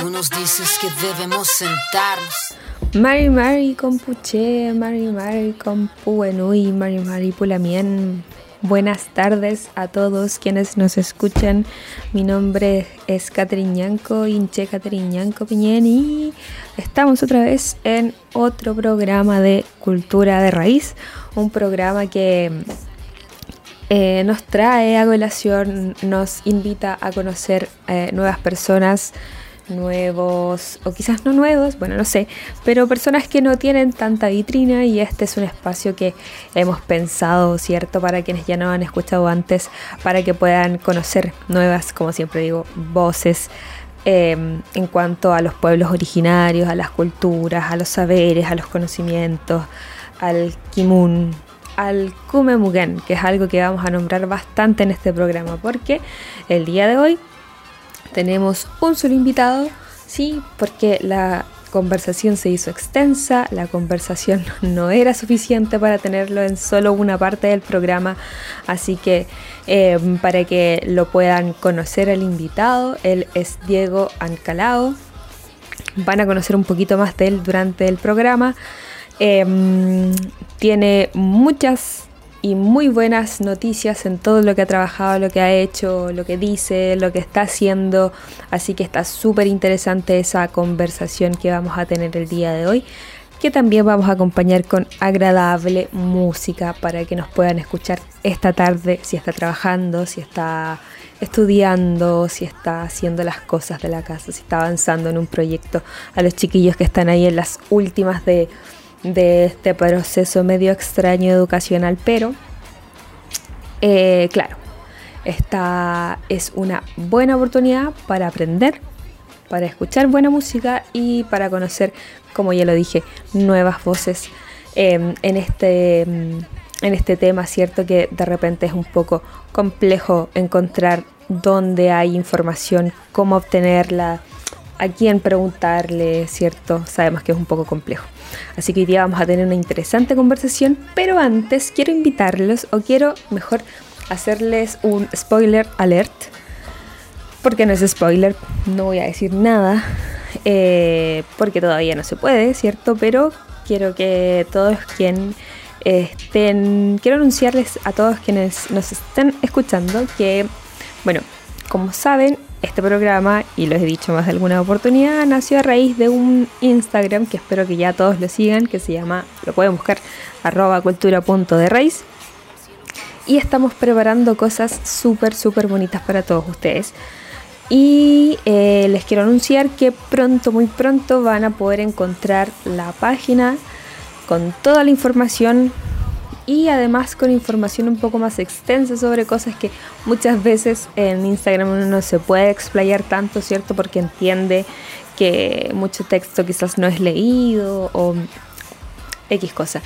Tú nos dices que debemos sentarnos. Mari Mari Compuche, Mari Mari Compuenui, Mari Mari Pulamien. Buenas tardes a todos quienes nos escuchan. Mi nombre es Catherine Ñanco, Inche Catherine Ñanco Piñén y estamos otra vez en otro programa de Cultura de Raíz, un programa que eh, nos trae a colación, nos invita a conocer eh, nuevas personas, nuevos, o quizás no nuevos, bueno, no sé, pero personas que no tienen tanta vitrina y este es un espacio que hemos pensado, ¿cierto? Para quienes ya no han escuchado antes, para que puedan conocer nuevas, como siempre digo, voces. Em, en cuanto a los pueblos originarios, a las culturas, a los saberes, a los conocimientos, al kimun, al Kumemugen, que es algo que vamos a nombrar bastante en este programa, porque el día de hoy tenemos un solo invitado, sí, porque la conversación se hizo extensa, la conversación no era suficiente para tenerlo en solo una parte del programa, así que em, para que lo puedan conocer al invitado, él es Diego Ancalao, van a conocer un poquito más de él durante el programa. Em, tiene muchas y muy buenas noticias en todo lo que ha trabajado, lo que ha hecho, lo que dice, lo que está haciendo. Así que está súper interesante esa conversación que vamos a tener el día de hoy, que también vamos a acompañar con agradable música para que nos puedan escuchar esta tarde si está trabajando, si está estudiando, si está haciendo las cosas de la casa, si está avanzando en un proyecto. A los chiquillos que están ahí en las últimas de de este proceso medio extraño educacional, pero eh, claro, esta es una buena oportunidad para aprender, para escuchar buena música y para conocer, como ya lo dije, nuevas voces em, en, este, em, en este tema, ¿cierto? Que de repente es un poco complejo encontrar dónde hay información, cómo obtenerla, a quién preguntarle, ¿cierto? Sabemos que es un poco complejo. Así que hoy día vamos a tener una interesante conversación, pero antes quiero invitarlos o quiero mejor hacerles un spoiler alert, porque no es spoiler, no voy a decir nada, eh, porque todavía no se puede, ¿cierto? Pero quiero que todos quienes estén, quiero anunciarles a todos quienes nos estén escuchando que, bueno, como saben, este programa, y lo he dicho más de alguna oportunidad, nació a raíz de un Instagram que espero que ya todos lo sigan, que se llama, lo pueden buscar, arroba cultura.de Y estamos preparando cosas súper, súper bonitas para todos ustedes. Y eh, les quiero anunciar que pronto, muy pronto van a poder encontrar la página con toda la información y además con información un poco más extensa sobre cosas que muchas veces en Instagram uno no se puede explayar tanto, ¿cierto? Porque entiende que mucho texto quizás no es leído o X cosa.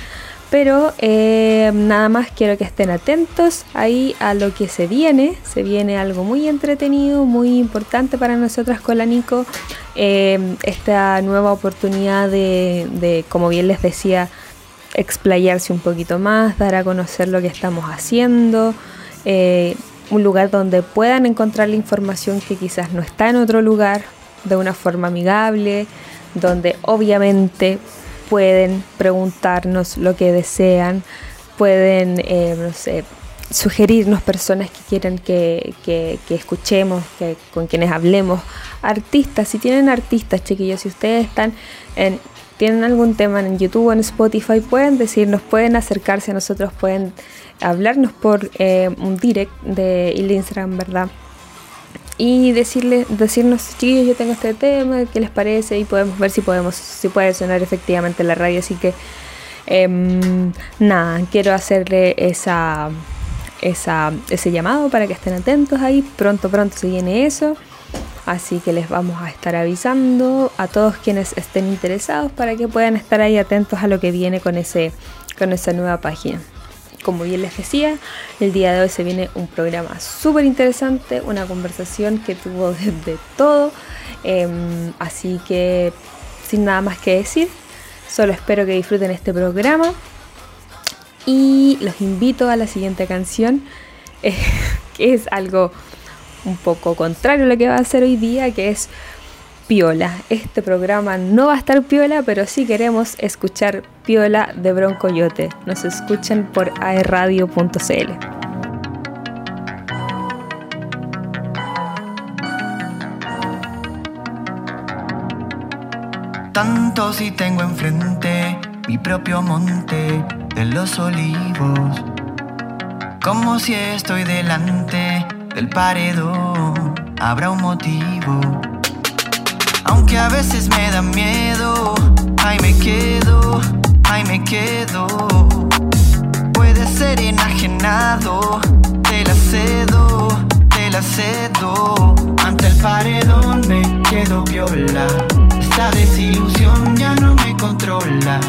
Pero eh, nada más quiero que estén atentos ahí a lo que se viene. Se viene algo muy entretenido, muy importante para nosotras con la Nico. Eh, esta nueva oportunidad de, de, como bien les decía, explayarse un poquito más, dar a conocer lo que estamos haciendo, eh, un lugar donde puedan encontrar la información que quizás no está en otro lugar de una forma amigable, donde obviamente pueden preguntarnos lo que desean, pueden, eh, no sé, sugerirnos personas que quieran que, que, que, escuchemos, que, con quienes hablemos, artistas, si tienen artistas, chiquillos, si ustedes están en tienen algún tema en YouTube o en Spotify, pueden decirnos, pueden acercarse a nosotros, pueden hablarnos por eh, un direct de Instagram, ¿verdad? Y decirle, decirnos, chicos, yo tengo este tema, ¿qué les parece? Y podemos ver si podemos, si puede sonar efectivamente en la radio. Así que em, nada, quiero hacerle esa, esa, ese llamado para que estén atentos ahí. Pronto, pronto se viene eso. Así que les vamos a estar avisando a todos quienes estén interesados para que puedan estar ahí atentos a lo que viene con, ese, con esa nueva página. Como bien les decía, el día de hoy se viene un programa súper interesante, una conversación que tuvo desde todo. Em, así que sin nada más que decir, solo espero que disfruten este programa y los invito a la siguiente canción, que es algo un poco contrario a lo que va a hacer hoy día, que es piola. Este programa no va a estar piola, pero sí queremos escuchar piola de Broncoyote. Nos escuchan por aerradio.cl. Tanto si tengo enfrente mi propio monte de los olivos. Como si estoy delante del paredón, habrá un motivo. Aunque a veces me da miedo, ahí me quedo, ahí me quedo. Puede ser enajenado, te la cedo, te la cedo. Ante el paredón me quedo viola. Esta desilusión ya no me controla.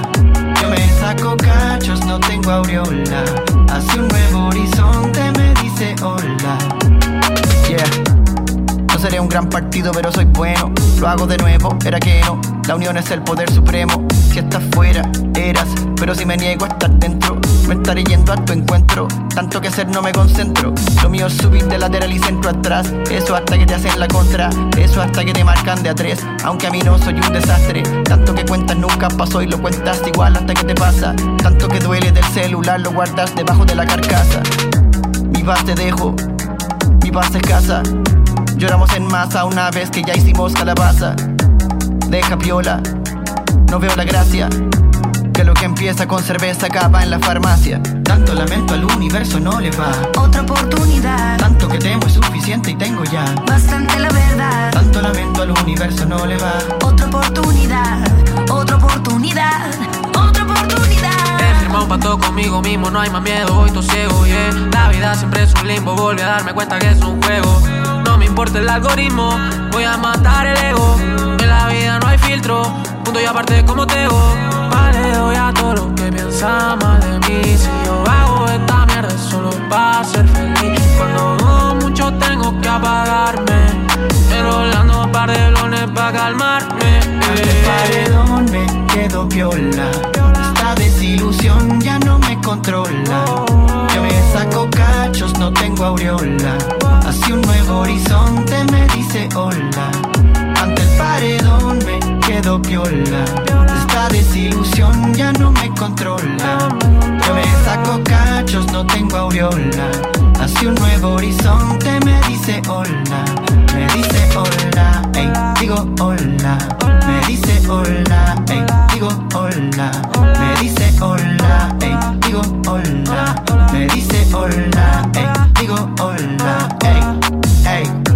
Yo me saco cachos, no tengo aureola. Hacia un nuevo horizonte me dice hola. No seré un gran partido, pero soy bueno. Lo hago de nuevo, era que no. La unión es el poder supremo. Si estás fuera, eras. Pero si me niego a estar dentro, me estaré yendo a tu encuentro. Tanto que ser no me concentro. Lo mío es subir de lateral y centro atrás. Eso hasta que te hacen la contra. Eso hasta que te marcan de a tres. Aunque a mí no soy un desastre. Tanto que cuentas nunca pasó y lo cuentas igual hasta que te pasa. Tanto que duele del celular, lo guardas debajo de la carcasa. Mi paz te dejo, casa. Lloramos en masa una vez que ya hicimos calabaza. Deja piola, no veo la gracia. Que lo que empieza con cerveza acaba en la farmacia. Tanto lamento al universo no le va. Otra oportunidad, Tanto que temo es suficiente y tengo ya. bastante la verdad. Tanto lamento al universo no le va. Otra oportunidad, otra oportunidad. Pacto conmigo mismo, no hay más miedo, hoy estoy ciego, yeah. La vida siempre es un limbo, volví a darme cuenta que es un juego. No me importa el algoritmo, voy a matar el ego. En la vida no hay filtro, punto y aparte como Tego Vale, doy a todo lo que piensa mal de mí. Si yo hago esta mierda solo para ser feliz. Cuando dudo mucho tengo que apagarme Enrolando un par de lones para calmarme Ante el paredón me quedo piola. Esta desilusión ya no me controla. Yo me saco cachos, no tengo aureola. Hacia un nuevo horizonte me dice hola. Ante el paredón me quedo piola. Esta desilusión ya no me controla. Yo me saco cachos, no tengo aureola. Hacia un nuevo horizonte me dice hola. Me dice hola, ey, digo hola. Me dice hola, ey, digo hola. Me dice hola, ey, digo hola. Me dice hola, ey, digo hola, ey, ey.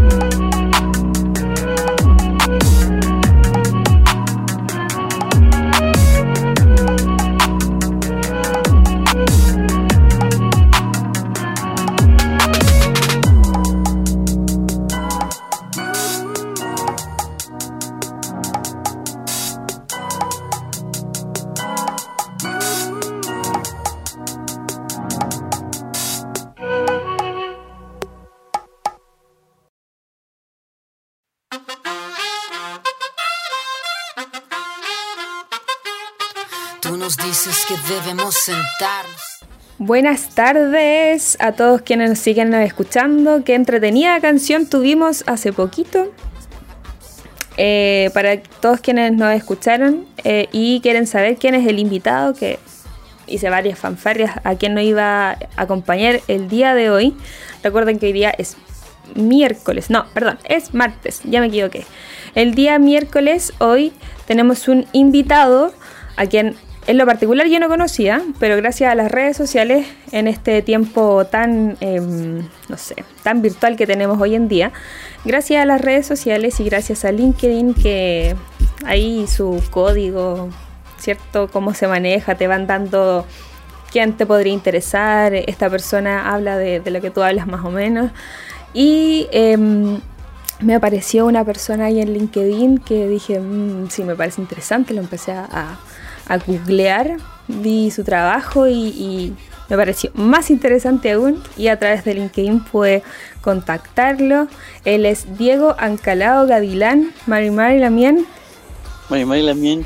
Que debemos sentarnos. Buenas tardes a todos quienes nos siguen escuchando. Qué entretenida canción tuvimos hace poquito. Eh, para todos quienes nos escucharon eh, y quieren saber quién es el invitado, que hice varias fanfarrias a quien nos iba a acompañar el día de hoy. Recuerden que hoy día es miércoles, no, perdón, es martes, ya me equivoqué. El día miércoles, hoy, tenemos un invitado a quien en lo particular yo no conocía, pero gracias a las redes sociales, en este tiempo tan, em, no sé, tan virtual que tenemos hoy en día, gracias a las redes sociales y gracias a LinkedIn que ahí su código, ¿cierto? Cómo se maneja, te van dando quién te podría interesar, esta persona habla de, lo que tú hablas más o menos. Y em, me apareció una persona ahí en LinkedIn que dije, "Mm, sí, me parece interesante, lo empecé a- a googlear, vi su trabajo y, y me pareció más interesante aún y a través de LinkedIn pude contactarlo. Él es Diego Ancalao Gavilán, Mari Mari Lamien. Mari Mari Lamien,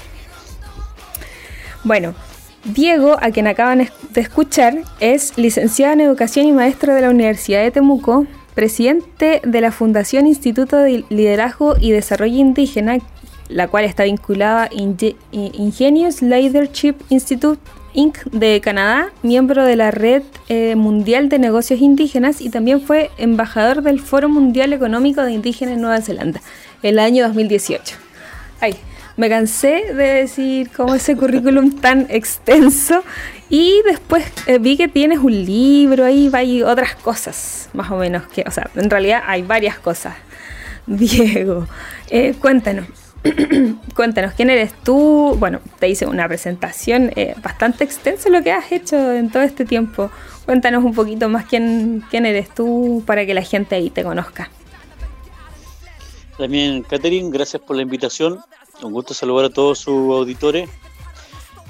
Bueno, Diego, a quien acaban de escuchar, es licenciado en Educación y maestro de la Universidad de Temuco. presidente de la Fundación Instituto de Liderazgo y Desarrollo Indígena, la cual está vinculada a Ingenious Leadership Institute Inc. de Canadá, miembro de la Red eh, Mundial de Negocios Indígenas y también fue embajador del Foro Mundial Económico de Indígenas en Nueva Zelanda el año 2018. Ay, me cansé de decir cómo ese currículum tan extenso y después eh, vi que tienes un libro ahí, hay otras cosas, más o menos, que, o sea, en realidad hay varias cosas. Diego, eh, cuéntanos, cuéntanos, ¿quién eres tú? Bueno, te hice una presentación eh, bastante extensa lo que has hecho en todo este tiempo. Cuéntanos un poquito más quién, quién eres tú para que la gente ahí te conozca. También, Catherine, gracias por la invitación. Un gusto saludar a todos sus auditores.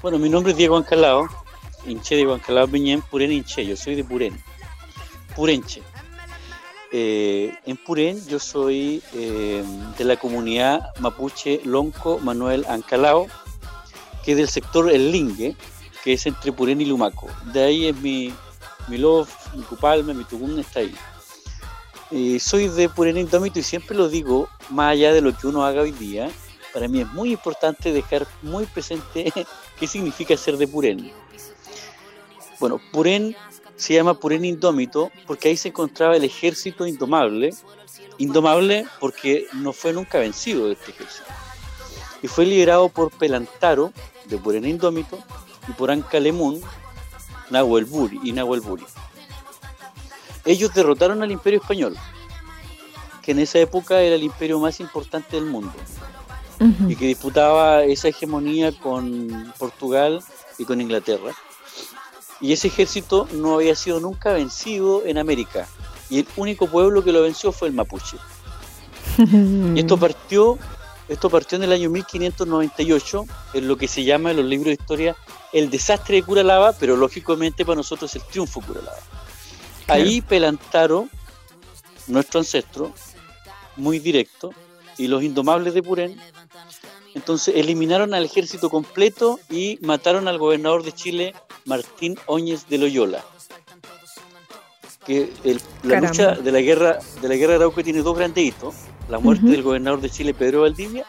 Bueno, mi nombre es Diego Ancalao, hinche Diego Ancalao Piñén, Purén hinche, yo soy de Purén, Purenche. Eh, en Purén yo soy eh, de la comunidad mapuche Lonco Manuel Ancalao, que es del sector El Lingue, que es entre Purén y Lumaco. De ahí es mi, mi love, mi cupalme, mi tugún está ahí. Eh, soy de Purén Indómito y siempre lo digo, más allá de lo que uno haga hoy día, para mí es muy importante dejar muy presente qué significa ser de Purén. Bueno, Purén se llama Purén Indómito porque ahí se encontraba el ejército indomable, indomable porque no fue nunca vencido este ejército. Y fue liderado por Pelantaro, de Purén Indómito, y por Ancalemun, Nahuel Buri y Nahuel Buri. Ellos derrotaron al imperio español, que en esa época era el imperio más importante del mundo y que disputaba esa hegemonía con Portugal y con Inglaterra. Y ese ejército no había sido nunca vencido en América. Y el único pueblo que lo venció fue el mapuche. y esto partió, esto partió en el año 1598, en lo que se llama en los libros de historia el desastre de Curalaba, pero lógicamente para nosotros el triunfo de Curalaba. Ahí Pelantaro, nuestro ancestro, muy directo, y los indomables de Purén entonces eliminaron al ejército completo y mataron al gobernador de Chile, Martín Óñez de Loyola. Que la lucha de la guerra de la guerra de Arauco tiene dos grandes hitos: la muerte del gobernador de Chile, Pedro Valdivia,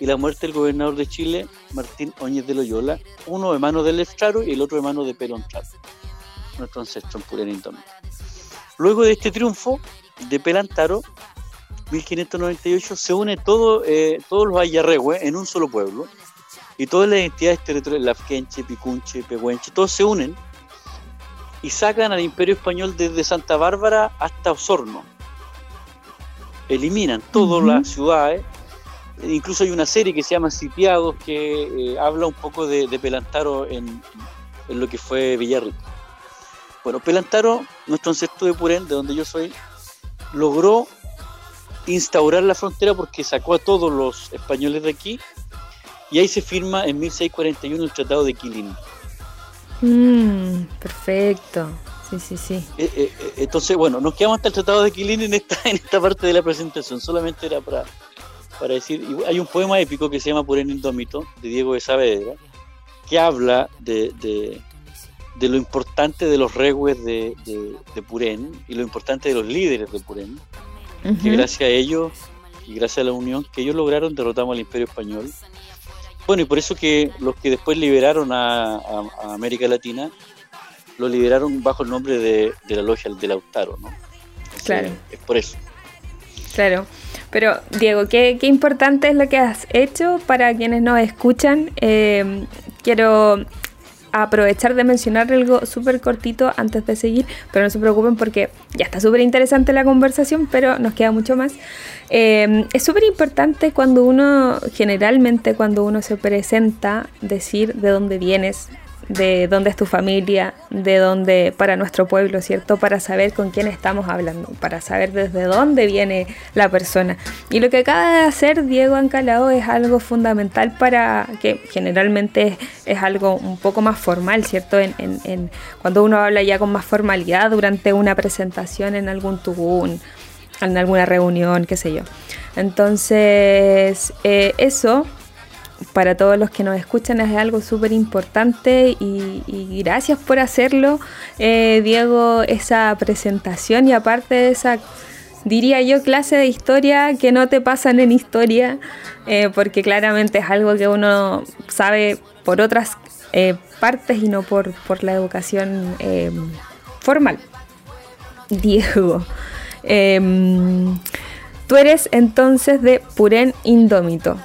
y la muerte del gobernador de Chile, Martín Óñez de Loyola, uno de manos del Estraro y el otro de manos de Perón Traro, nuestro ancestro en Purén Luego de este triunfo de Pelantaro, 1598 se une todo, eh, todos los ayarrehue en un solo pueblo y todas las identidades territoriales, Lafquenche, Picunche, Pehuenche, todos se unen y sacan al imperio español desde Santa Bárbara hasta Osorno. Eliminan todas las ciudades. Incluso hay una serie que se llama Sitiados que eh, habla un poco de, Pelantaro en, en, lo que fue Villarrico. Bueno, Pelantaro, nuestro ancestro de Purén, de donde yo soy, logró instaurar la frontera porque sacó a todos los españoles de aquí y ahí se firma en 1641 el Tratado de Quilín. Mm, perfecto. Sí, sí, sí. Eh, eh, eh, entonces, bueno, nos quedamos hasta el Tratado de Quilín en esta, en esta parte de la presentación. Solamente era para, para decir, hay un poema épico que se llama Purén Indómito, de Diego de Saavedra, que habla de, de, lo importante de los regues de, de, de Purén y lo importante de los líderes de Purén que gracias a ellos y gracias a la unión que ellos lograron derrotamos al imperio español. Bueno, y por eso que los que después liberaron a, América Latina, lo liberaron bajo el nombre de, la logia del Lautaro, ¿no? claro. Es por eso. Claro. Pero, Diego, qué, qué, importante es lo que has hecho para quienes nos escuchan. Eh, quiero aprovechar de mencionar algo súper cortito antes de seguir, pero no se preocupen porque ya está súper interesante la conversación, pero nos queda mucho más. Eh, es súper importante cuando uno, generalmente cuando uno se presenta, decir de dónde vienes, de dónde es tu familia, de dónde para nuestro pueblo, ¿cierto? Para saber con quién estamos hablando, para saber desde dónde viene la persona. Y lo que acaba de hacer Diego Ancalao es algo fundamental para que generalmente es, algo un poco más formal, ¿cierto? En, cuando uno habla ya con más formalidad durante una presentación en algún tubún, en alguna reunión, qué sé yo. Entonces, eh, eso para todos los que nos escuchan es algo súper importante y, gracias por hacerlo, eh, Diego, esa presentación y aparte de esa diría yo, clase de historia que no te pasan en historia, eh, porque claramente es algo que uno sabe por otras eh, partes y no por, por la educación eh, formal. Diego, em, tú eres entonces de Purén Indómito.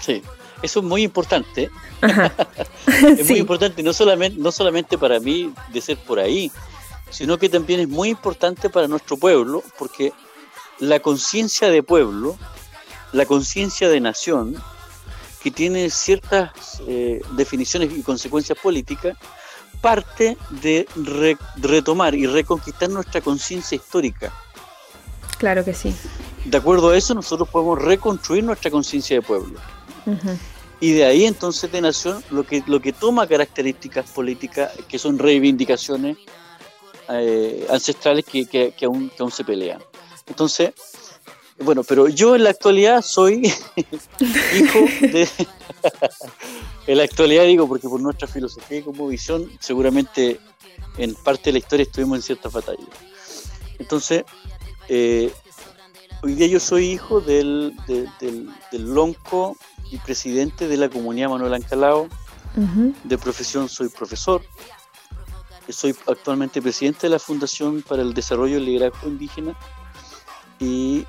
Sí, eso es muy importante. es muy importante, no solamente, no solamente para mí de ser por ahí, sino que también es muy importante para nuestro pueblo, porque la conciencia de pueblo, la conciencia de nación, que tiene ciertas eh, definiciones y consecuencias políticas, parte de re- retomar y reconquistar nuestra conciencia histórica. Claro que sí. De acuerdo a eso, nosotros podemos reconstruir nuestra conciencia de pueblo. Y de ahí entonces de nación lo que, lo que toma características políticas que son reivindicaciones eh, ancestrales que, que- aún, se pelean. Entonces, bueno, pero yo en la actualidad soy hijo de... en la actualidad digo, porque por nuestra filosofía y como visión, seguramente en parte de la historia estuvimos en ciertas batallas. Entonces, eh, hoy día yo soy hijo del, de- del, del lonco y presidente de la comunidad Manuel Ancalao. Ujú. De profesión soy profesor. Soy actualmente presidente de la Fundación para el Desarrollo y el Liderazgo Indígena. Y,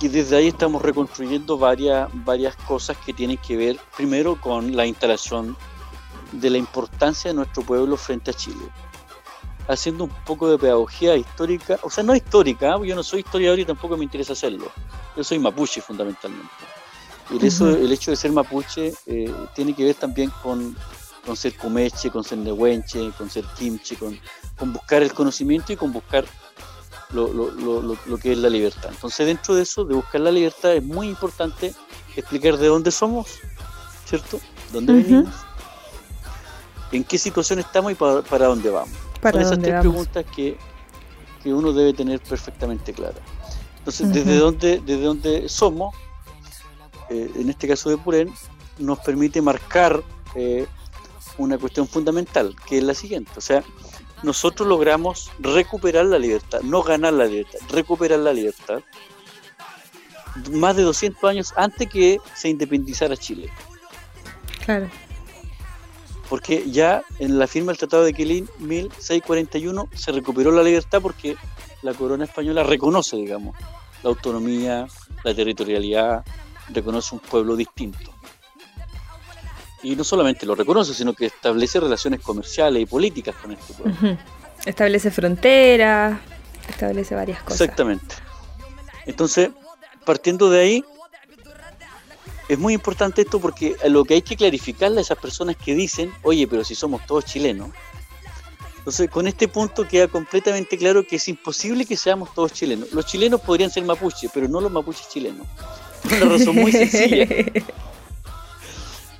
y desde ahí estamos reconstruyendo varias, varias cosas que tienen que ver, primero, con la instalación de la importancia de nuestro pueblo frente a Chile. Haciendo un poco de pedagogía histórica, o sea, no histórica, ¿eh? yo no soy historiador y tampoco me interesa hacerlo. Yo soy mapuche fundamentalmente. Y el, eso- el hecho de ser mapuche eh, tiene que ver también con, con ser cumeche, con ser nehuenche, con ser kimche, con, con buscar el conocimiento y con buscar lo, lo- lo- lo- que es la libertad. Entonces, dentro de eso, de buscar la libertad, es muy importante explicar de dónde somos, ¿cierto? ¿Dónde Ujú. venimos? ¿En qué situación estamos y para, para dónde vamos? ¿Para Son esas tres vamos? preguntas que, que uno debe tener perfectamente claras. Entonces, desde dónde, desde dónde somos, eh, en este caso de Purén, nos permite marcar eh, una cuestión fundamental, que es la siguiente. O sea, nosotros logramos recuperar la libertad, no ganar la libertad, recuperar la libertad, más de 200 años antes que se independizara Chile. Claro. porque ya en la firma del Tratado de Quilín 1641 se recuperó la libertad porque la corona española reconoce, digamos, la autonomía, la territorialidad, reconoce un pueblo distinto. Y no solamente lo reconoce, sino que establece relaciones comerciales y políticas con este pueblo. Establece fronteras, establece varias cosas. Exactamente. Entonces, partiendo de ahí, es muy importante esto porque lo que hay que clarificarle a esas personas que dicen, oye, pero si somos todos chilenos. Entonces, con este punto queda completamente claro que es imposible que seamos todos chilenos. Los chilenos podrían ser mapuches, pero no los mapuches chilenos. Por una razón muy sencilla.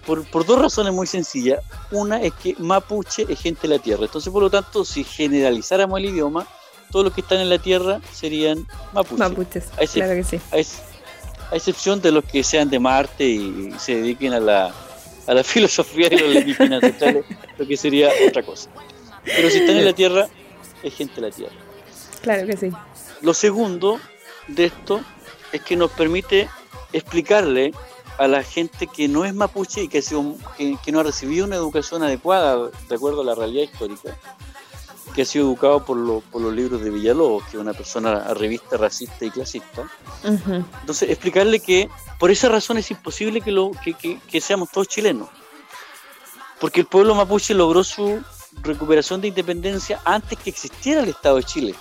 Por, por dos razones muy sencillas. Una es que mapuche es gente de la tierra. Entonces, por lo tanto, si generalizáramos el idioma, todos los que están en la tierra serían mapuches. Mapuches, claro que sí. A, ex- a excepción de los que sean de Marte y se dediquen a la, a la filosofía y los ancestrales, lo que sería otra cosa. Pero si están en la Tierra, es gente de la Tierra. Claro que sí. Lo segundo de esto es que nos permite explicarle a la gente que no es mapuche y que, ha sido- que, que no ha recibido una educación adecuada de acuerdo a la realidad histórica, que ha sido educado por, lo- por los libros de Villalobos, que es una persona revista racista y clasista, entonces, explicarle que por esa razón es imposible que, lo, que, que- que seamos todos chilenos. Porque el pueblo mapuche logró su recuperación de independencia antes que existiera el Estado de Chile.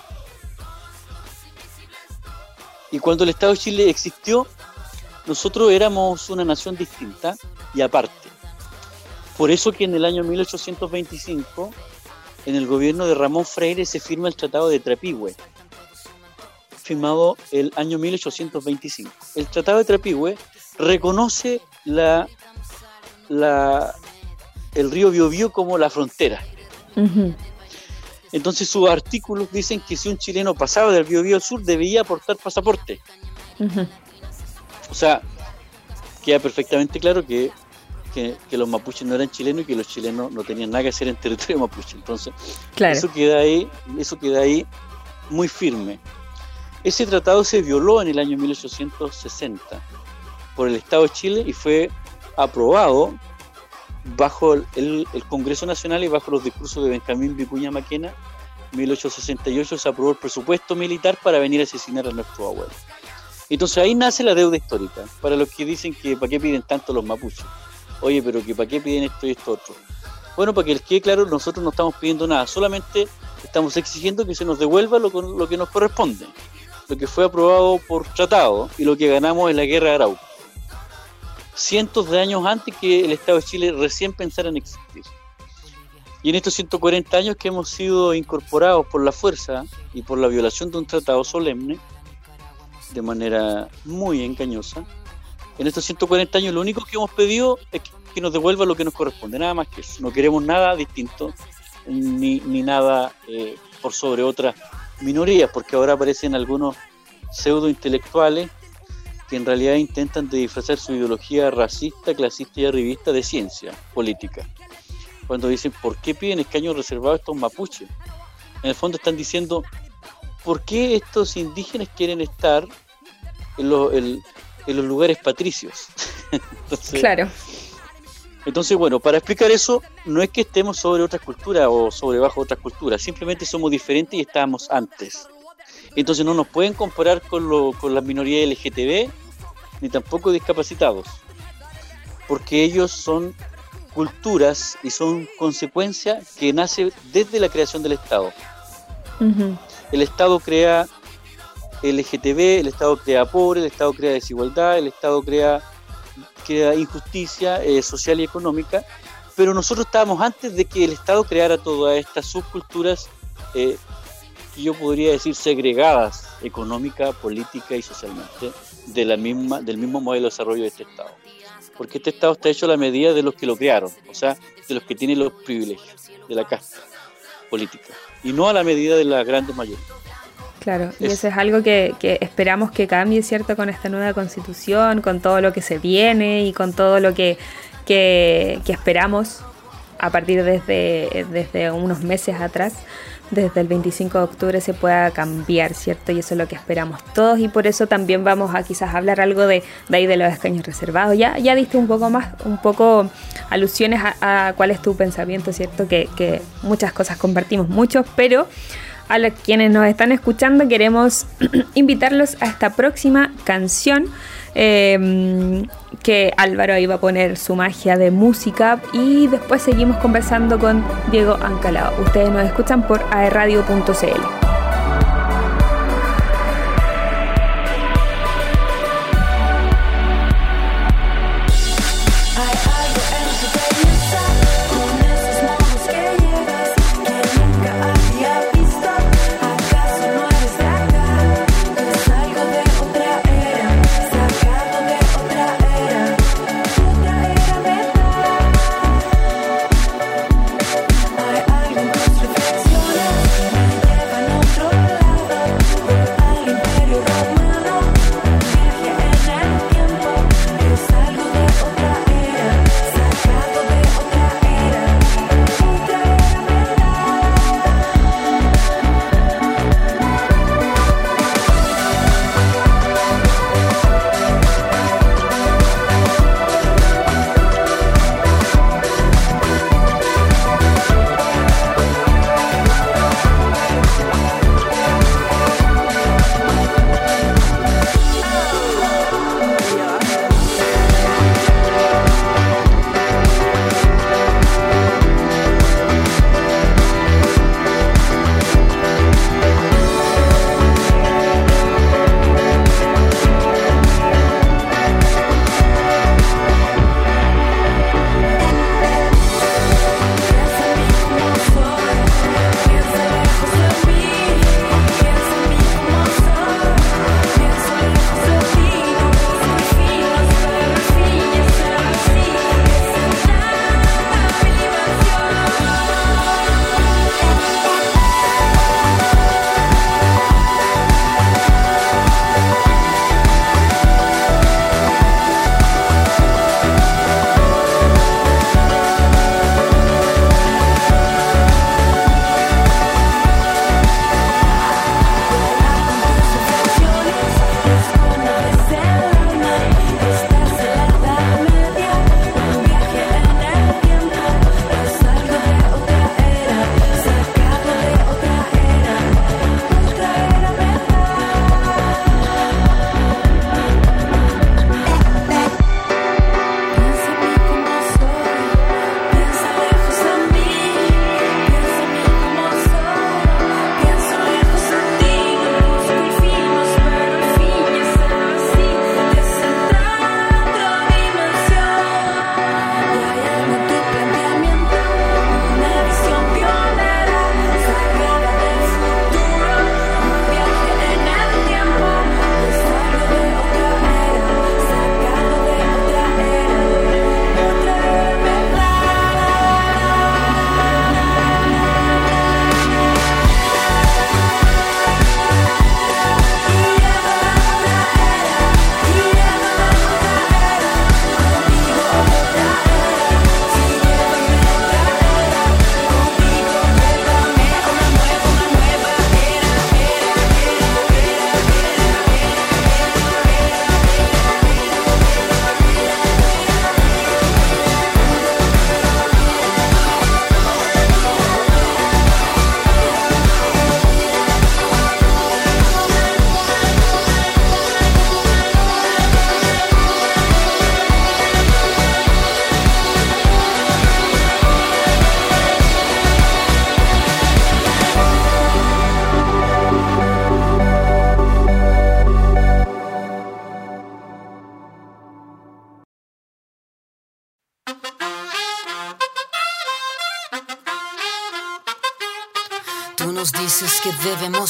Y cuando el Estado de Chile existió, nosotros éramos una nación distinta y aparte. Por eso que en el año 1825, en el gobierno de Ramón Freire, se firma el Tratado de Trapigüe, firmado el año 1825. El Tratado de Trapigüe reconoce la, la, el río Biobío como la frontera. Entonces sus artículos dicen que si un chileno pasaba del Biobío al sur debía aportar pasaporte. O sea, queda perfectamente claro que, que, que los mapuches no eran chilenos y que los chilenos no tenían nada que hacer en territorio mapuche. Entonces, Claro. eso queda ahí, eso queda ahí muy firme. Ese tratado se violó en el año 1860 por el Estado de Chile y fue aprobado bajo el, el Congreso Nacional y bajo los discursos de Benjamín Vicuña Maquena. 1868 se aprobó el presupuesto militar para venir a asesinar a nuestro abuelo. Entonces ahí nace la deuda histórica, para los que dicen que para qué piden tanto los mapuches. Oye, pero que para qué piden esto y esto otro. Bueno, para que les quede claro, nosotros no estamos pidiendo nada, solamente estamos exigiendo que se nos devuelva lo, lo que nos corresponde, lo que fue aprobado por tratado y lo que ganamos en la guerra de Arauco. Cientos de años antes que el Estado de Chile recién pensara en existir. Y en estos 140 años que hemos sido incorporados por la fuerza y por la violación de un tratado solemne, de manera muy engañosa, en estos 140 años lo único que hemos pedido es que nos devuelva lo que nos corresponde, nada más que eso. No queremos nada distinto ni, ni nada eh, por sobre otras minorías, porque ahora aparecen algunos pseudo intelectuales que en realidad intentan de disfrazar su ideología racista, clasista y arribista de ciencia política. Cuando dicen, ¿por qué piden escaños reservados a estos mapuches? En el fondo están diciendo, ¿por qué estos indígenas quieren estar en, lo- el- en los lugares patricios? Entonces, Claro. entonces, bueno, para explicar eso, no es que estemos sobre otras culturas o sobre bajo otras culturas, simplemente somos diferentes y estábamos antes. Entonces no nos pueden comparar con, lo, con las minorías LGTB ni tampoco discapacitados, porque ellos son culturas y son consecuencia que nace desde la creación del Estado. Ujú. El Estado crea LGTB, el Estado crea pobre, el Estado crea desigualdad, el Estado crea, crea injusticia eh, social y económica, pero nosotros estábamos antes de que el Estado creara todas estas subculturas eh, que yo podría decir segregadas económica, política y socialmente de la misma, del mismo modelo de desarrollo de este Estado. Porque este Estado está hecho a la medida de los que lo crearon, o sea, de los que tienen los privilegios, de la casta política, y no a la medida de las grandes mayorías. Claro, y Es- eso es algo que, que esperamos que cambie, ¿cierto? Con esta nueva constitución, con todo lo que se viene y con todo lo que, que, que esperamos a partir desde, desde unos meses atrás, desde el 25 de octubre se pueda cambiar, ¿cierto? Y eso es lo que esperamos todos y por eso también vamos a quizás hablar algo de, ahí de los escaños reservados. Ya, ya diste un poco más, un poco alusiones a, cuál es tu pensamiento, ¿cierto? Que, muchas cosas compartimos mucho, pero a los quienes nos están escuchando queremos invitarlos a esta próxima canción eh, que Álvaro iba a poner su magia de música y después seguimos conversando con Diego Ancalao. Ustedes nos escuchan por aerradio.cl.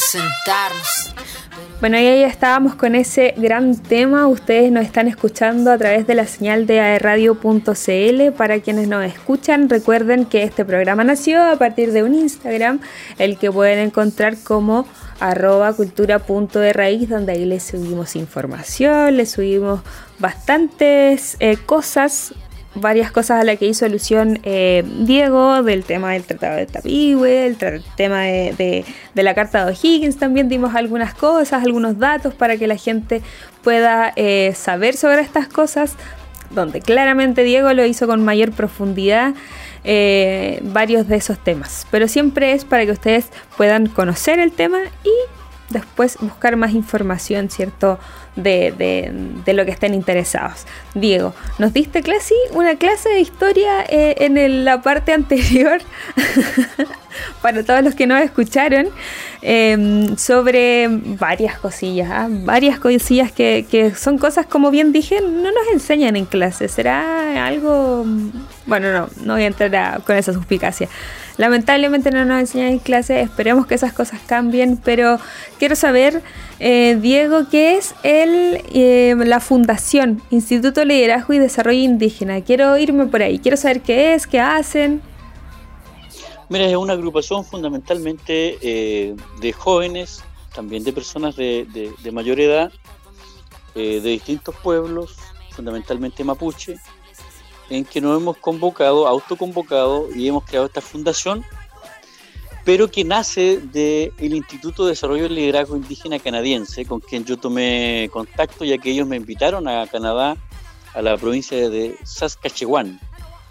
sentarnos. Bueno, y ahí estábamos con ese gran tema. Ustedes nos están escuchando a través de la señal de aerradio.cl. Para quienes nos escuchan, recuerden que este programa nació a partir de un Instagram, el que pueden encontrar como arroba cultura.raíz, donde ahí les subimos información, les subimos bastantes eh, cosas varias cosas a las que hizo alusión eh, Diego, del tema del Tratado de Tapigüe, el tema de, de- de la Carta de O'Higgins, también dimos algunas cosas, algunos datos para que la gente pueda eh, saber sobre estas cosas, donde claramente Diego lo hizo con mayor profundidad. eh, varios de esos temas, pero siempre es para que ustedes puedan conocer el tema y después buscar más información, ¿cierto? De, de- de lo que estén interesados. Diego, nos diste clase, una clase de historia eh, en la parte anterior, para todos los que no escucharon, eh, sobre varias cosillas, ¿ah? varias cosillas que, que son cosas, como bien dije, no nos enseñan en clase. ¿Será algo...? Bueno, no, no voy a entrar a- con esa suspicacia. Lamentablemente no nos enseñan en clase, esperemos que esas cosas cambien, pero quiero saber, eh, Diego, ¿qué es el, eh, la Fundación Instituto de Liderazgo y Desarrollo Indígena? Quiero irme por ahí, quiero saber qué es, qué hacen. Es una agrupación fundamentalmente eh, de jóvenes, también de personas de mayor edad, eh, de distintos pueblos, fundamentalmente mapuche, en que nos hemos convocado, autoconvocado y hemos creado esta fundación, pero que nace del Instituto de Desarrollo del Liderazgo Indígena Canadiense, con quien yo tomé contacto, ya que ellos me invitaron a Canadá, a la provincia de Saskatchewan,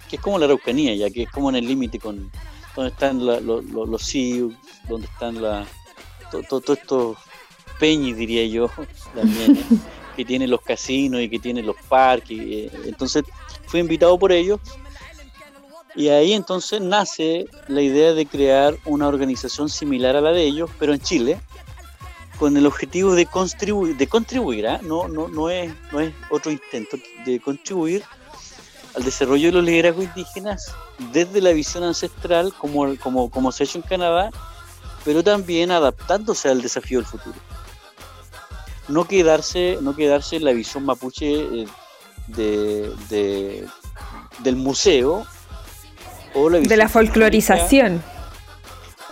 que es como la Araucanía, ya que es como en el límite con donde están la- lo- lo- los Sioux, donde están la, to- to- todos estos peñis, diría yo, también, ¿eh? que tienen los casinos y que tienen los parques. eh, Entonces fui invitado por ellos y ahí entonces nace la idea de crear una organización similar a la de ellos, pero en Chile, con el objetivo de contribuir, de contribuir ¿ah? no, no, no, es, no es otro intento, de contribuir al desarrollo de los liderazgos indígenas desde la visión ancestral, como, como, como se ha hecho en Canadá, pero también adaptándose al desafío del futuro. No quedarse, no quedarse en la visión mapuche eh, de, de- del museo o la De visión la folclorización.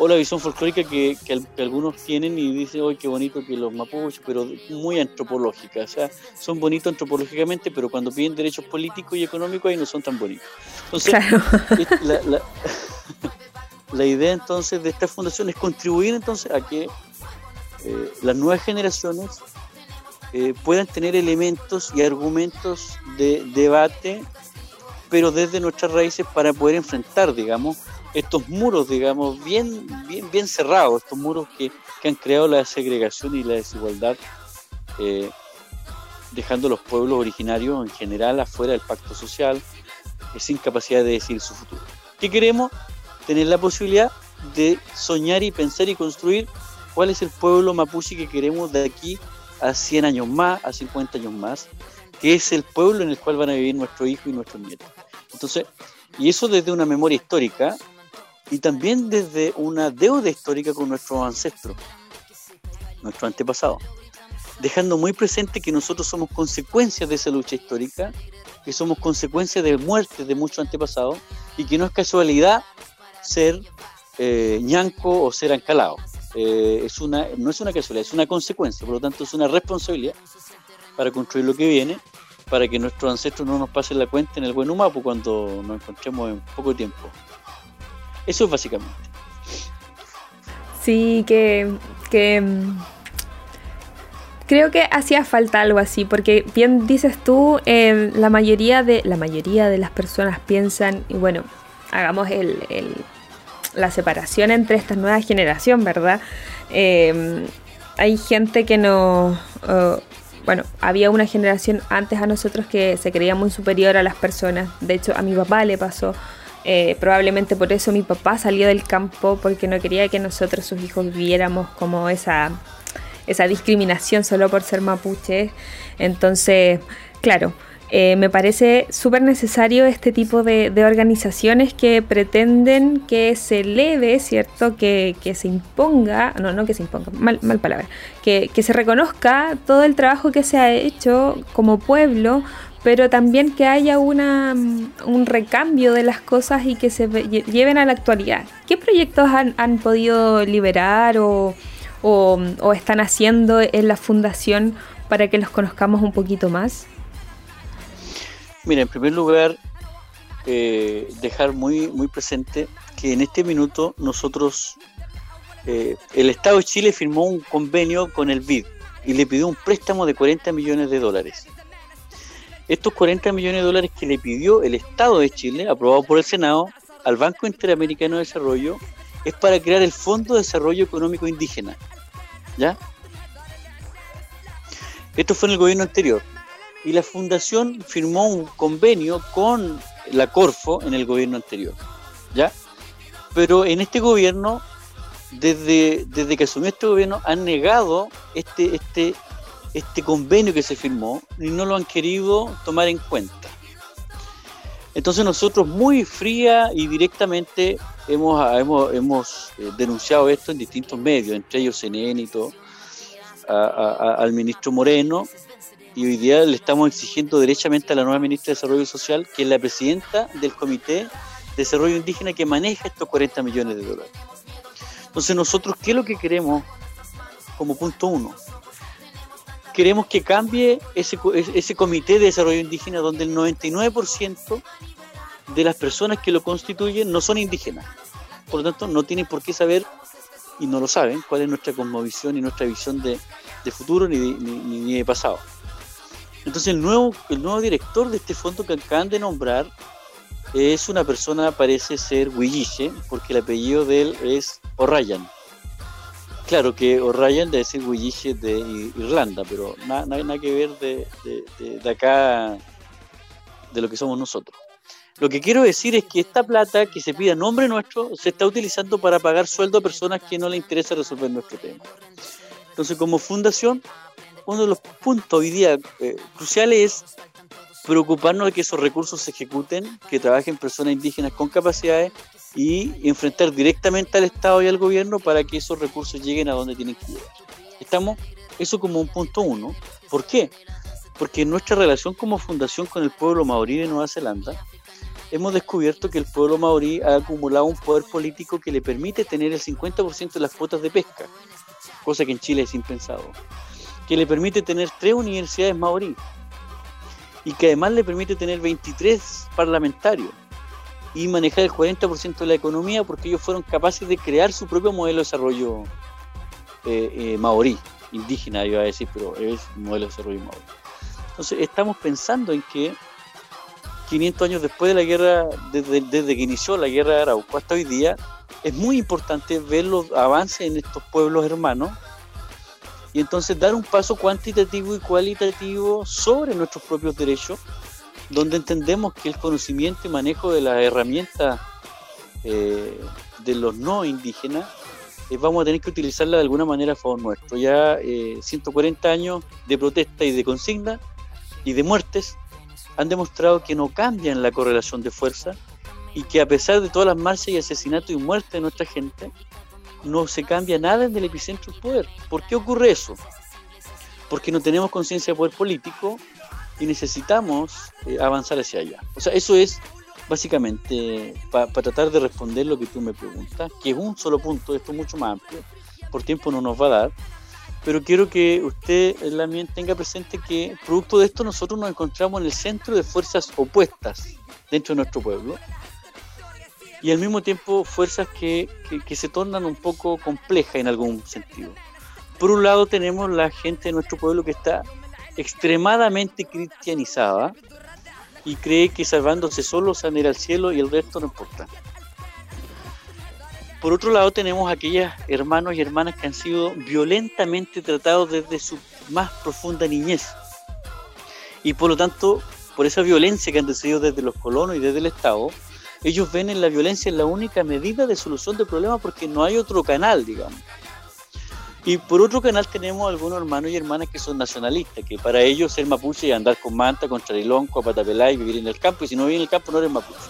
O la visión folclórica que, que al- que algunos tienen y dicen, hoy qué bonito que los mapuches, pero muy antropológica. O sea, son bonitos antropológicamente, pero cuando piden derechos políticos y económicos ahí no son tan bonitos. Entonces, Claro. es- la, la- la idea entonces de esta fundación es contribuir entonces a que eh, las nuevas generaciones eh, puedan tener elementos y argumentos de debate, pero desde nuestras raíces para poder enfrentar, digamos, estos muros, digamos, bien, bien, bien cerrados, estos muros que, que han creado la segregación y la desigualdad, eh, dejando a los pueblos originarios en general afuera del pacto social, eh, sin capacidad de decidir su futuro. ¿Qué queremos? Tener la posibilidad de soñar y pensar y construir cuál es el pueblo mapuche que queremos de aquí a 100 años más, a 50 años más, que es el pueblo en el cual van a vivir nuestros hijos y nuestros nietos. Entonces, y eso desde una memoria histórica y también desde una deuda histórica con nuestros ancestros, nuestros antepasados, dejando muy presente que nosotros somos consecuencias de esa lucha histórica, que somos consecuencias de muertes de muchos antepasados y que no es casualidad ser eh, ñanco o ser ancalado. Eh, es una, no es una casualidad, es una consecuencia, por lo tanto es una responsabilidad para construir lo que viene, para que nuestros ancestros no nos pasen la cuenta en el buen humapo cuando nos encontremos en poco tiempo. Eso es básicamente. Sí, que, que mm, creo que hacía falta algo así, porque bien dices tú, eh, la mayoría de la mayoría de las personas piensan y bueno, hagamos el, el- la separación entre esta nueva generación, ¿verdad? Eh, hay gente que no, bueno, había una generación antes a nosotros que se creía muy superior a las personas. De hecho, a mi papá le pasó. Eh, probablemente por eso mi papá salió del campo porque no quería que nosotros, sus hijos, viviéramos como esa, esa discriminación solo por ser mapuche. Entonces, claro, eh, me parece súper necesario este tipo de, de organizaciones que pretenden que se eleve, ¿cierto? Que, que se imponga, no, no que se imponga, mal, mal palabra, que, que se reconozca todo el trabajo que se ha hecho como pueblo, pero también que haya una, mm, un recambio de las cosas y que se ve- lle- lleven a la actualidad. ¿Qué proyectos han, han podido liberar o, o, o están haciendo en la fundación para que los conozcamos un poquito más? Mira, en primer lugar, eh, dejar muy, muy presente que en este minuto nosotros, eh, el Estado de Chile firmó un convenio con el BID y le pidió un préstamo de 40 millones de dólares. Estos 40 millones de dólares que le pidió el Estado de Chile, aprobado por el Senado, al Banco Interamericano de Desarrollo, es para crear el Fondo de Desarrollo Económico Indígena. ¿Ya? Esto fue en el gobierno anterior y la fundación firmó un convenio con la Corfo en el gobierno anterior, ¿ya? Pero en este gobierno, desde, desde que asumió este gobierno, han negado este, este, este convenio que se firmó y no lo han querido tomar en cuenta. Entonces nosotros muy fría y directamente hemos, hemos, hemos eh, denunciado esto en distintos medios, entre ellos CNN y todo, a- al ministro Moreno, y hoy día le estamos exigiendo derechamente a la nueva ministra de Desarrollo Social, que es la presidenta del Comité de Desarrollo Indígena que maneja estos 40 millones de dólares. Entonces nosotros, ¿qué es lo que queremos como punto uno? Queremos que cambie ese, ese Comité de Desarrollo Indígena donde el 99% de las personas que lo constituyen no son indígenas. Por lo tanto, no tienen por qué saber, y no lo saben, cuál es nuestra cosmovisión y nuestra visión de, futuro ni de, pasado. Entonces el nuevo, el nuevo director de este fondo que acaban de nombrar es una persona, parece ser Huilliche, porque el apellido de él es O'Ryan. Claro que O'Ryan debe ser Huilliche de Irlanda, pero nada, nada, que ver de, de- de- de acá, de lo que somos nosotros. Lo que quiero decir es que esta plata que se pide a nombre nuestro se está utilizando para pagar sueldo a personas que no les interesa resolver nuestro tema. Entonces, como fundación, uno de los puntos hoy día eh, cruciales es preocuparnos de que esos recursos se ejecuten, que trabajen personas indígenas con capacidades y enfrentar directamente al Estado y al gobierno para que esos recursos lleguen a donde tienen que llegar. Estamos, eso como un punto uno. ¿Por qué? Porque en nuestra relación como fundación con el pueblo maorí de Nueva Zelanda, hemos descubierto que el pueblo maorí ha acumulado un poder político que le permite tener el 50% de las cuotas de pesca, cosa que en Chile es impensado que le permite tener tres universidades maorí y que además le permite tener 23 parlamentarios y manejar el 40% de la economía porque ellos fueron capaces de crear su propio modelo de desarrollo eh, eh, maorí, indígena iba a decir, pero es un modelo de desarrollo maorí. Entonces estamos pensando en que 500 años después de la guerra, desde, desde que inició la guerra de Arauco hasta hoy día, es muy importante ver los avances en estos pueblos hermanos y entonces dar un paso cuantitativo y cualitativo sobre nuestros propios derechos, donde entendemos que el conocimiento y manejo de las herramientas eh, de los no indígenas eh, vamos a tener que utilizarla de alguna manera a favor nuestro. Ya eh, 140 años de protesta y de consigna y de muertes han demostrado que no cambian la correlación de fuerza y que a pesar de todas las marchas y asesinatos y muertes de nuestra gente, no se cambia nada en el epicentro del poder. ¿Por qué ocurre eso? Porque no tenemos conciencia de poder político y necesitamos eh, avanzar hacia allá. O sea, eso es básicamente para tratar de responder lo que tú me preguntas, que es un solo punto, esto es mucho más amplio, por tiempo no nos va a dar, pero quiero que usted eh, también tenga presente que producto de esto nosotros nos encontramos en el centro de fuerzas opuestas dentro de nuestro pueblo y al mismo tiempo fuerzas que, que, que se tornan un poco complejas en algún sentido. Por un lado tenemos la gente de nuestro pueblo que está extremadamente cristianizada y cree que salvándose solo se ir al cielo y el resto no importa. Por otro lado tenemos aquellos hermanos y hermanas que han sido violentamente tratados desde su más profunda niñez. Y por lo tanto, por esa violencia que han recibido desde los colonos y desde el Estado, ellos ven en la violencia la única medida de solución del problema porque no hay otro canal, digamos. Y por otro canal tenemos algunos hermanos y hermanas que son nacionalistas, que para ellos ser mapuche es andar con manta, con charilonco, a patapelá y vivir en el campo, y si no vives en el campo no eres mapuche.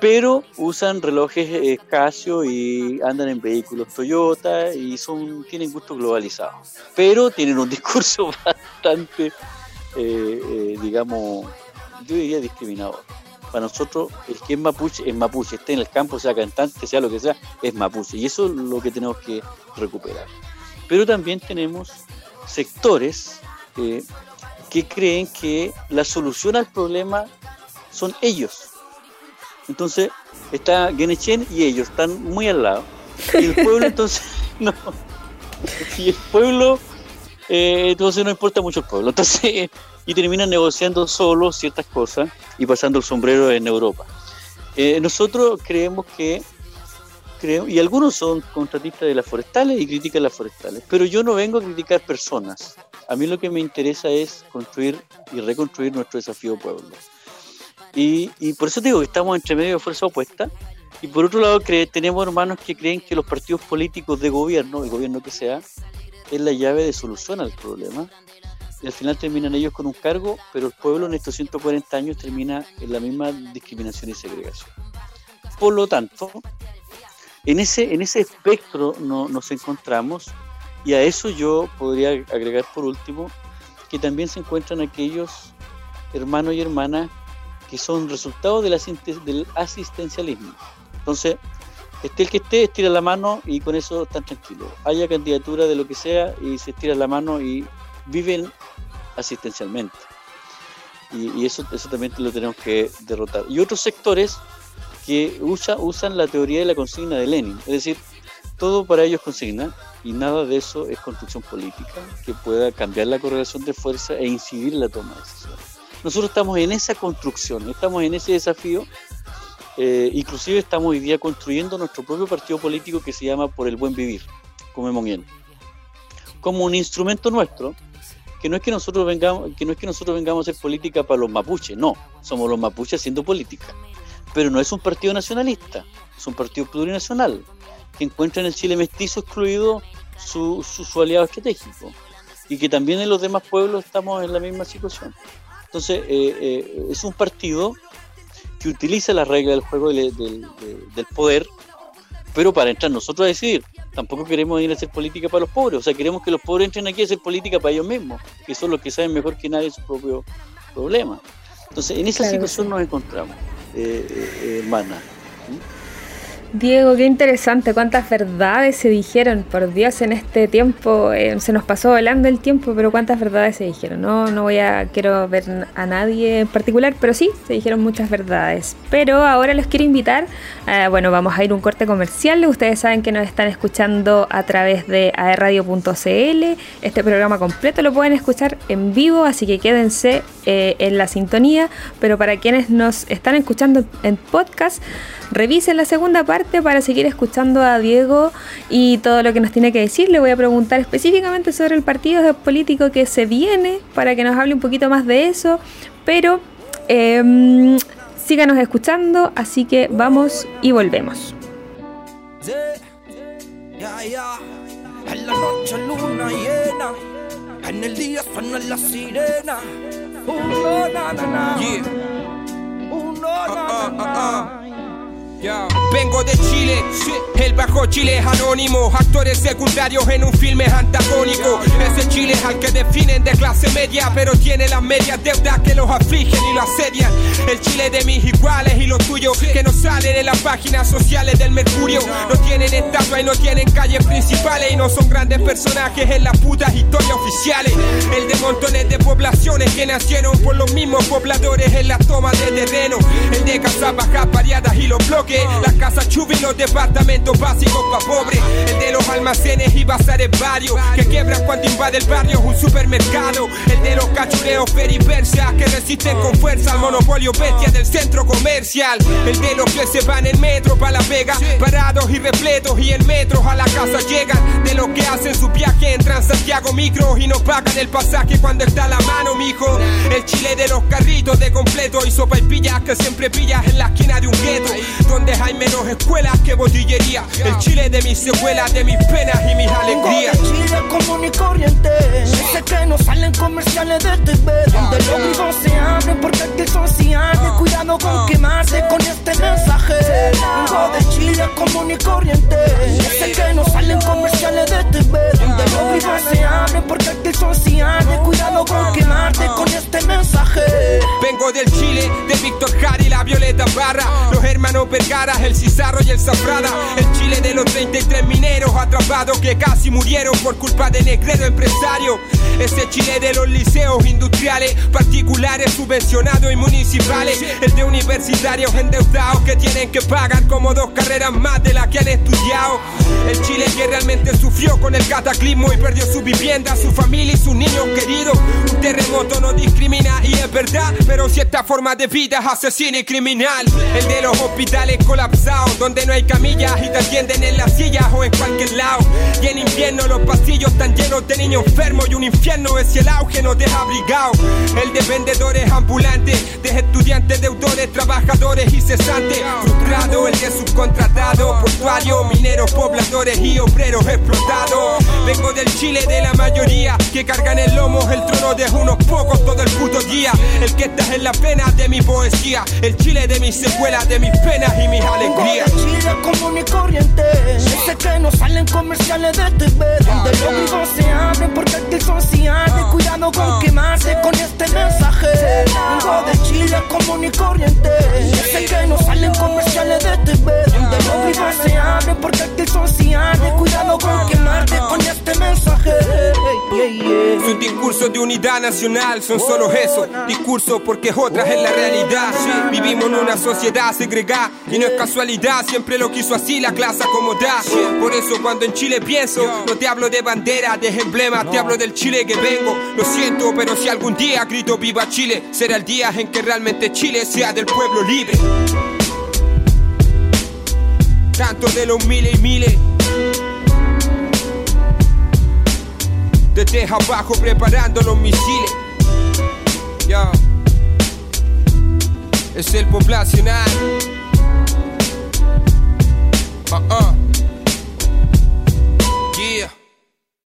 Pero usan relojes eh, Casio y andan en vehículos Toyota y son tienen gustos globalizados. Pero tienen un discurso bastante, eh, eh, digamos, yo diría discriminador. Para nosotros, el que es mapuche es mapuche, esté en el campo, sea cantante, sea lo que sea, es mapuche. Y eso es lo que tenemos que recuperar. Pero también tenemos sectores eh, que creen que la solución al problema son ellos. Entonces, está Genechen y ellos están muy al lado. Y el pueblo, entonces, no. Y el pueblo, eh, entonces no importa mucho el pueblo. Entonces, y terminan negociando solo ciertas cosas y pasando el sombrero en Europa. Eh, nosotros creemos que, creo, y algunos son contratistas de las forestales y critican las forestales, pero yo no vengo a criticar personas. A mí lo que me interesa es construir y reconstruir nuestro desafío pueblo. Y, por eso digo que estamos entre medio de fuerza opuesta. Y por otro lado, tenemos hermanos que creen que los partidos políticos de gobierno, el gobierno que sea, es la llave de solución al problema. Al final terminan ellos con un cargo, pero el pueblo en estos 140 años termina en la misma discriminación y segregación. Por lo tanto, en ese, en ese espectro no- nos encontramos y a eso yo podría agregar por último que también se encuentran aquellos hermanos y hermanas que son resultado del, asiste- del asistencialismo. Entonces, esté el que esté, estira la mano y con eso están tranquilos. Haya candidatura de lo que sea y se estira la mano y viven asistencialmente. Y, eso, eso también lo tenemos que derrotar. Y otros sectores que usa, usan la teoría de la consigna de Lenin, es decir, todo para ellos consigna y nada de eso es construcción política que pueda cambiar la correlación de fuerza e incidir en la toma de decisiones. Nosotros estamos en esa construcción, estamos en ese desafío, eh, inclusive estamos hoy día construyendo nuestro propio partido político que se llama Por el Buen Vivir, como Monguien, como un instrumento nuestro que no es que nosotros vengamos, que no es que nosotros vengamos a hacer política para los mapuches, no, somos los mapuches haciendo política. Pero no es un partido nacionalista, es un partido plurinacional, que encuentra en el Chile mestizo excluido su, su, su aliado estratégico, y que también en los demás pueblos estamos en la misma situación. Entonces, eh, eh, es un partido que utiliza las reglas del juego del, del- de- del poder, pero para entrar nosotros a decidir. Tampoco queremos ir a hacer política para los pobres, o sea, queremos que los pobres entren aquí a hacer política para ellos mismos, que son los que saben mejor que nadie su propio problema. Entonces, en esa Claro situación sí. nos encontramos, eh, eh, eh, hermana. Diego, qué interesante, cuántas verdades se dijeron, por Dios, en este tiempo, eh, se nos pasó volando el tiempo, pero cuántas verdades se dijeron. No, no voy a, quiero ver a nadie en particular, pero sí, se dijeron muchas verdades. Pero ahora los quiero invitar, eh, bueno, vamos a ir un corte comercial, ustedes saben que nos están escuchando a través de aerradio.cl, este programa completo lo pueden escuchar en vivo, así que quédense eh, en la sintonía, pero para quienes nos están escuchando en podcast, revisen la segunda parte para seguir escuchando a Diego y todo lo que nos tiene que decir. Le voy a preguntar específicamente sobre el partido político que se viene para que nos hable un poquito más de eso. Pero em, síganos escuchando, así que vamos y volvemos. Ya, ya. En la noche luna llena, en el día suenan las sirenas. Uno, na, na, na. Uno, na, na, na. Vengo de Chile, el bajo Chile es anónimo, actores secundarios en un filme antagónico. Ese Chile al que definen de clase media, pero tiene las medias deudas que los afligen y lo asedian. El Chile de mis iguales y los tuyos, que no salen en las páginas sociales del Mercurio. No tienen estatua y no tienen calles principales y no son grandes personajes en las putas historias oficiales. El de montones de poblaciones que nacieron por los mismos pobladores en las tomas de terreno. El de casas bajas variadas y los bloques. Chubi y los departamentos básicos pa' pobres. El de los almacenes y bazares varios. Que quiebran cuando invade el barrio un supermercado. El de los cachureos peripersia que resisten con fuerza al monopolio bestia del centro comercial. El de los que se van en metro pa' la vega. Parados y repletos y en metros a la casa llegan. De los que hacen su viaje en Transantiago Micro y no pagan el pasaje cuando está a la mano, mijo. El chile de los carritos de completo y sopa y pillas que siempre pillas en la esquina de un gueto. Donde hay menos escuelas que botillería. El Chile de mis secuelas, de mis penas y mis Vengo de alegrías. Chile común y corriente. Sé que no salen comerciales de TV. Donde los grifos se abren porque aquí son. Cuidado con quemarse con este mensaje. Vengo de Chile común y corriente. Sé que no salen comerciales de TV. Donde los grifos se abren porque aquí son sociales. Cuidado con quemarte con este mensaje. Vengo del Chile, de Víctor Jara y la Violeta Barra. Los hermanos Vergara, el Cizarro y el Zafrada. El Chile de los 33 mineros atrapados que casi murieron por culpa de negrero empresario. Ese Chile de los liceos industriales, particulares, subvencionados y municipales. El de universitarios endeudados que tienen que pagar como dos carreras más de las que han estudiado. El Chile que realmente sufrió con el cataclismo y perdió su vivienda, su familia y sus niños queridos. Un terremoto no discrimina y es verdad, pero si esta forma de vida es asesina y criminal. El de los hospitales colapsados, donde no hay camillas y te atienden en las sillas o en cualquier lado. Y en invierno los pasillos están llenos de niños enfermos y un infierno es el auge nos deja abrigados. El de vendedores ambulantes, de estudiantes, deudores, trabajadores y cesantes. Frustrado, el de subcontratado, portuario, mineros, pobladores y obreros explotados. Vengo del Chile de la mayoría que cargan el lomo el trono de unos pocos todo el puto día. El que está en la pena de mi poesía, el Chile de mis secuelas, de mis penas y mis alegrías. de Chile común y corriente. Sé que no salen comerciales de TV. Donde los grifos se abren porque aquí son sociales. Cuidado con quemarse con este mensaje. Vengo de Chile común y corriente. Sé que no salen comerciales de TV. Donde los grifos se abren porque aquí son sociales. Cuidado con quemarte con este mensaje. Yeah, yeah. Sus discursos de unidad nacional son solo eso, discursos porque otras es la realidad. Vivimos en una sociedad segregada y no es casualidad, siempre lo quiso así la clase acomodada. Por eso cuando en Chile pienso, no te hablo de bandera, de emblemas, te hablo del Chile que vengo. Lo siento, pero si algún día grito viva Chile, será el día en que realmente Chile sea del pueblo libre. Tanto de los miles y miles. Desde abajo preparando los misiles. Ya. Es el poblacional. Ah, ah.